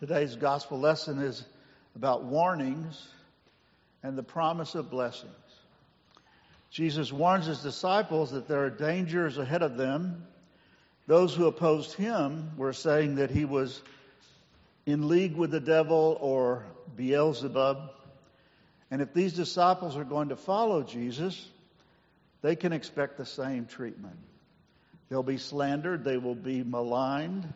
Today's gospel lesson is about warnings and the promise of blessings. Jesus warns his disciples that there are dangers ahead of them. Those who opposed him were saying that he was in league with the devil or Beelzebub. And if these disciples are going to follow Jesus, they can expect the same treatment. They'll be slandered, they will be maligned.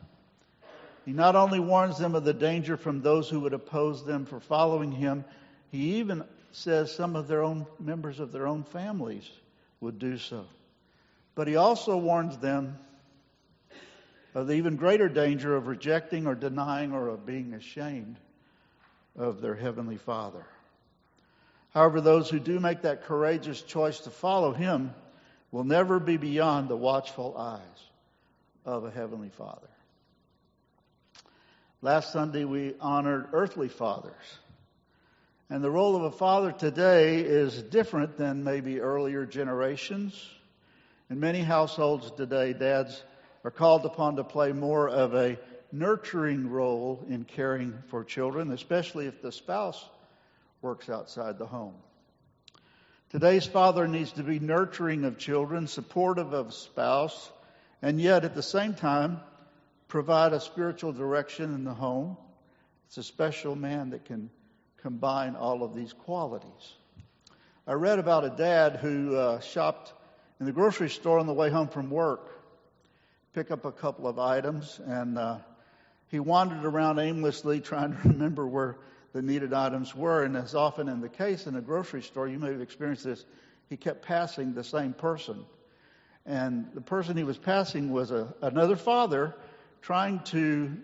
He not only warns them of the danger from those who would oppose them for following him, he even says some of their own members of their own families would do so. But he also warns them of the even greater danger of rejecting or denying or of being ashamed of their Heavenly Father. However, those who do make that courageous choice to follow Him will never be beyond the watchful eyes of a Heavenly Father. Last Sunday we honored earthly fathers. And the role of a father today is different than maybe earlier generations. In many households today, dads are called upon to play more of a nurturing role in caring for children, especially if the spouse works outside the home. Today's father needs to be nurturing of children, supportive of spouse, and yet at the same time provide a spiritual direction in the home. It's a special man that can combine all of these qualities. I read about a dad who uh, shopped in the grocery store on the way home from work pick up a couple of items, and uh, he wandered around aimlessly trying to remember where the needed items were. And as often in the case in a grocery store, you may have experienced this, he kept passing the same person. And the person he was passing was a, another father trying to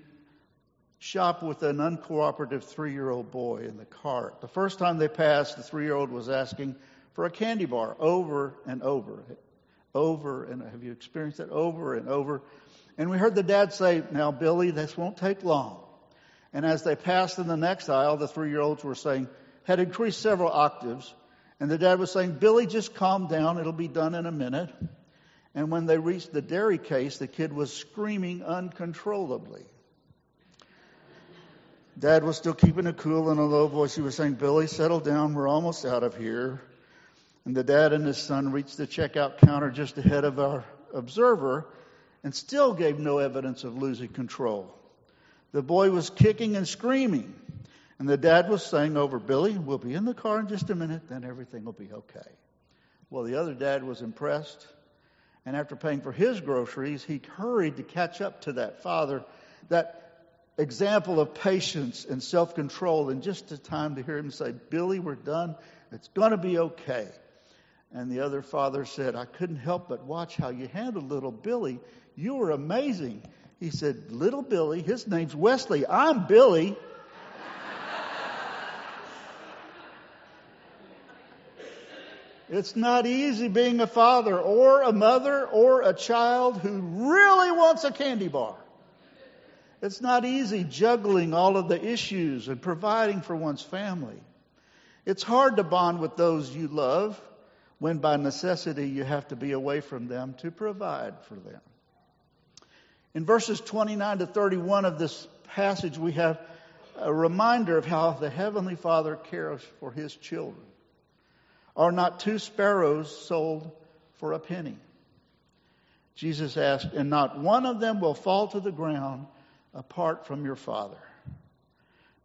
shop with an uncooperative three year old boy in the cart. The first time they passed, the three year old was asking for a candy bar over and over over and have you experienced that over and over? And we heard the dad say, Now, Billy, this won't take long. And as they passed in the next aisle, the three year olds were saying, had increased several octaves. And the dad was saying, Billy, just calm down. It'll be done in a minute. And when they reached the dairy case, the kid was screaming uncontrollably. Dad was still keeping it cool in a low voice. He was saying, Billy, settle down. We're almost out of here. And the dad and his son reached the checkout counter just ahead of our observer and still gave no evidence of losing control. The boy was kicking and screaming. And the dad was saying over, Billy, we'll be in the car in just a minute, then everything will be okay. Well, the other dad was impressed. And after paying for his groceries, he hurried to catch up to that father, that example of patience and self control, in just a time to hear him say, Billy, we're done. It's going to be okay. And the other father said, I couldn't help but watch how you handled little Billy. You were amazing. He said, Little Billy, his name's Wesley. I'm Billy. It's not easy being a father or a mother or a child who really wants a candy bar. It's not easy juggling all of the issues and providing for one's family. It's hard to bond with those you love when by necessity you have to be away from them to provide for them. In verses 29 to 31 of this passage, we have a reminder of how the Heavenly Father cares for His children. Are not two sparrows sold for a penny? Jesus asked, and not one of them will fall to the ground apart from your Father.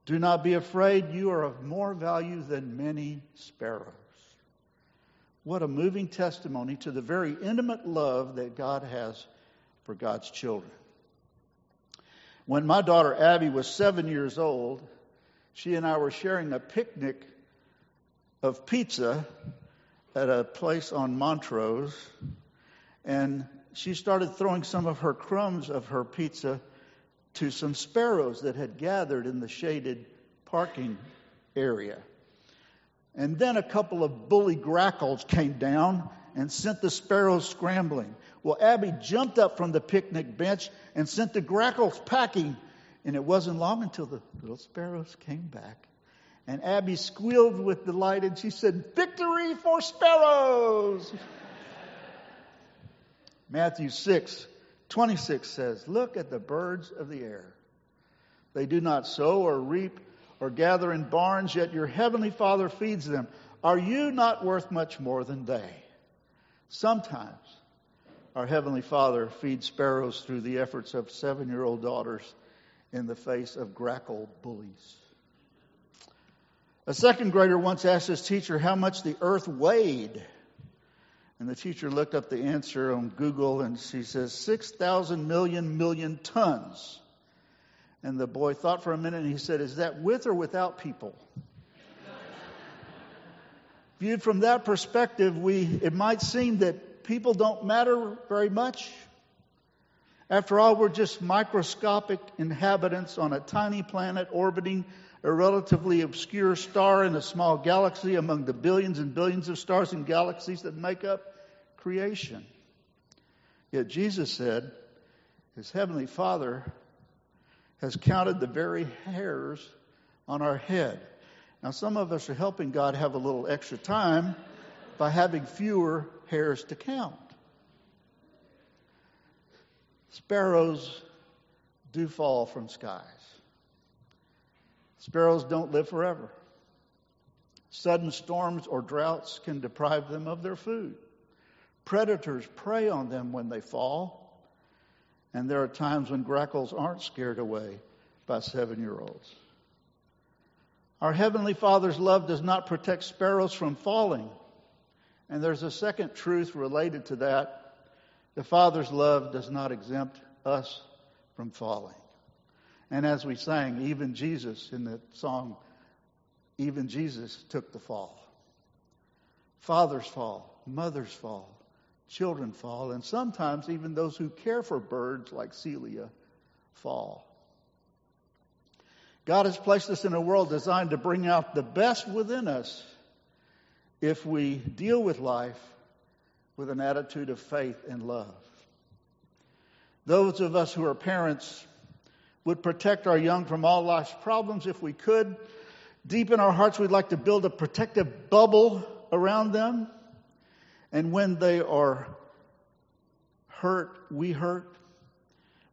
Do not be afraid, you are of more value than many sparrows. What a moving testimony to the very intimate love that God has for God's children. When my daughter Abby was seven years old, she and I were sharing a picnic of pizza at a place on Montrose, and she started throwing some of her crumbs of her pizza to some sparrows that had gathered in the shaded parking area. And then a couple of bully grackles came down and sent the sparrows scrambling. Well, Abby jumped up from the picnic bench and sent the grackles packing. And it wasn't long until the little sparrows came back. And Abby squealed with delight and she said, Victory for sparrows! Matthew 6, 26 says, Look at the birds of the air. They do not sow or reap or gather in barns, yet your heavenly Father feeds them. Are you not worth much more than they? Sometimes our heavenly Father feeds sparrows through the efforts of seven year old daughters in the face of grackle bullies. A second grader once asked his teacher how much the earth weighed. And the teacher looked up the answer on Google and she says 6,000 million million tons. And the boy thought for a minute and he said, Is that with or without people? Viewed from that perspective, we, it might seem that people don't matter very much. After all, we're just microscopic inhabitants on a tiny planet orbiting a relatively obscure star in a small galaxy among the billions and billions of stars and galaxies that make up creation. Yet Jesus said, His Heavenly Father has counted the very hairs on our head. Now, some of us are helping God have a little extra time by having fewer hairs to count. Sparrows do fall from skies. Sparrows don't live forever. Sudden storms or droughts can deprive them of their food. Predators prey on them when they fall, and there are times when grackles aren't scared away by seven year olds. Our Heavenly Father's love does not protect sparrows from falling. And there's a second truth related to that. The Father's love does not exempt us from falling. And as we sang, even Jesus in the song, even Jesus took the fall. Fathers fall, mothers fall, children fall, and sometimes even those who care for birds, like Celia, fall. God has placed us in a world designed to bring out the best within us if we deal with life with an attitude of faith and love. Those of us who are parents would protect our young from all life's problems if we could. Deep in our hearts, we'd like to build a protective bubble around them. And when they are hurt, we hurt.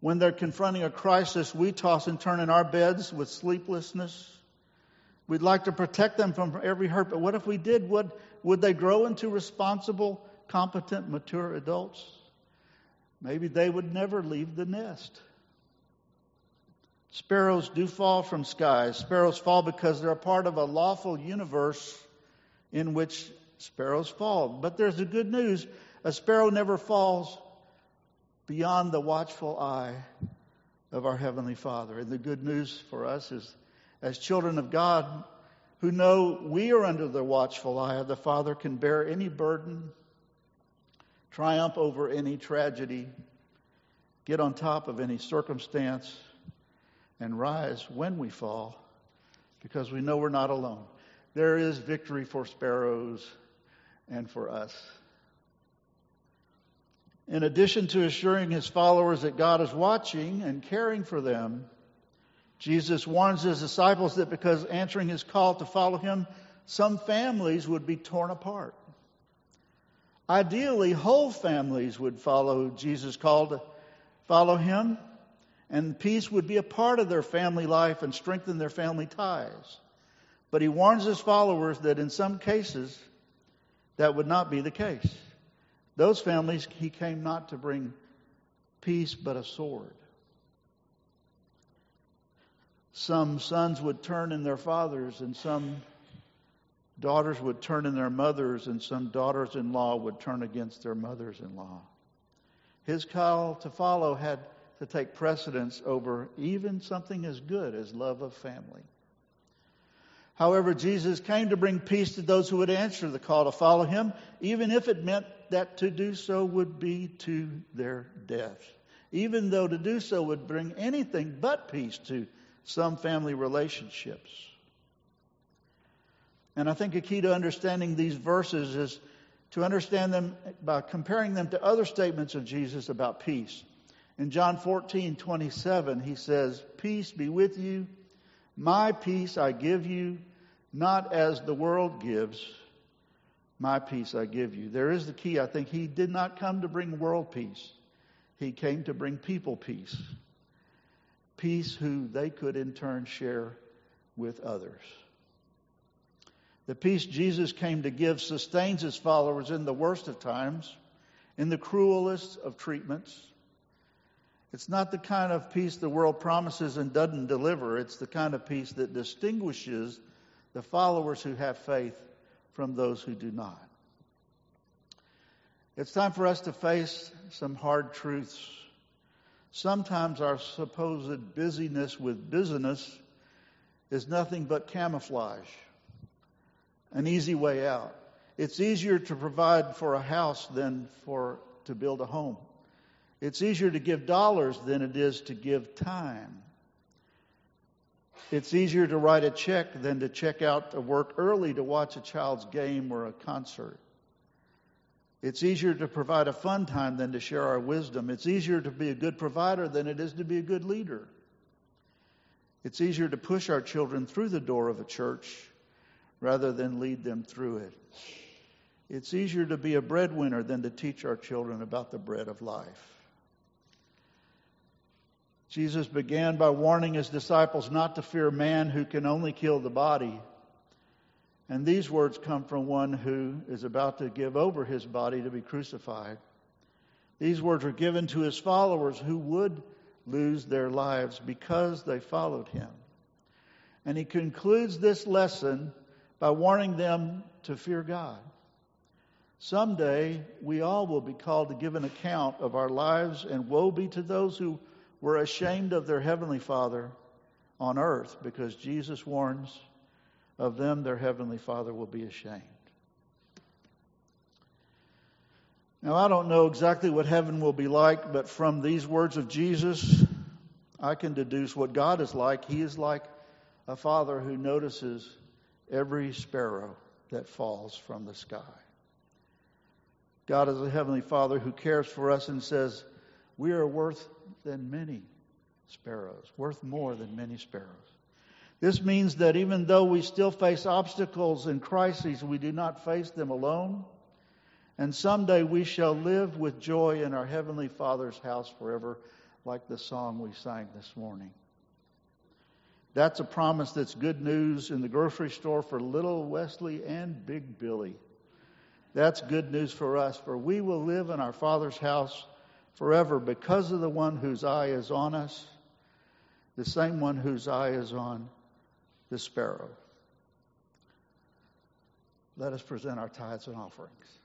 When they're confronting a crisis, we toss and turn in our beds with sleeplessness. We'd like to protect them from every hurt, but what if we did? Would, would they grow into responsible, competent, mature adults? Maybe they would never leave the nest. Sparrows do fall from skies. Sparrows fall because they're a part of a lawful universe in which sparrows fall. But there's the good news a sparrow never falls beyond the watchful eye of our Heavenly Father. And the good news for us is, as children of God who know we are under the watchful eye of the Father, can bear any burden, triumph over any tragedy, get on top of any circumstance and rise when we fall because we know we're not alone. There is victory for sparrows and for us. In addition to assuring his followers that God is watching and caring for them, Jesus warns his disciples that because answering his call to follow him, some families would be torn apart. Ideally, whole families would follow Jesus' call to follow him, and peace would be a part of their family life and strengthen their family ties. But he warns his followers that in some cases, that would not be the case. Those families, he came not to bring peace, but a sword. Some sons would turn in their fathers, and some daughters would turn in their mothers, and some daughters in law would turn against their mothers in law. His call to follow had to take precedence over even something as good as love of family. However, Jesus came to bring peace to those who would answer the call to follow him, even if it meant that to do so would be to their death. Even though to do so would bring anything but peace to some family relationships. And I think a key to understanding these verses is to understand them by comparing them to other statements of Jesus about peace. In John 14, 27, he says, Peace be with you. My peace I give you, not as the world gives. My peace I give you. There is the key. I think he did not come to bring world peace. He came to bring people peace. peace who they could in turn share with others. The peace Jesus came to give sustains his followers in the worst of times, in the cruelest of treatments. It's not the kind of peace the world promises and doesn't deliver. It's the kind of peace that distinguishes the followers who have faith from those who do not. It's time for us to face some hard truths. Sometimes our supposed busyness with business is nothing but camouflage, an easy way out. It's easier to provide for a house than for to build a home. It's easier to give dollars than it is to give time. It's easier to write a check than to check out to work early to watch a child's game or a concert. It's easier to provide a fun time than to share our wisdom. It's easier to be a good provider than it is to be a good leader. It's easier to push our children through the door of a church rather than lead them through it. It's easier to be a breadwinner than to teach our children about the bread of life. Jesus began by warning his disciples not to fear man who can only kill the body. And these words come from one who is about to give over his body to be crucified. These words were given to his followers who would lose their lives because they followed him. And he concludes this lesson by warning them to fear God. Someday we all will be called to give an account of our lives, and woe be to those who were ashamed of their heavenly Father on earth because Jesus warns of them their heavenly Father will be ashamed. Now, I don't know exactly what heaven will be like, but from these words of Jesus, I can deduce what God is like. He is like a father who notices every sparrow that falls from the sky. God is a heavenly father who cares for us and says, We are worth than many sparrows, worth more than many sparrows. This means that even though we still face obstacles and crises, we do not face them alone. And someday we shall live with joy in our Heavenly Father's house forever, like the song we sang this morning. That's a promise that's good news in the grocery store for little Wesley and Big Billy. That's good news for us, for we will live in our Father's house forever because of the one whose eye is on us, the same one whose eye is on the sparrow. Let us present our tithes and offerings.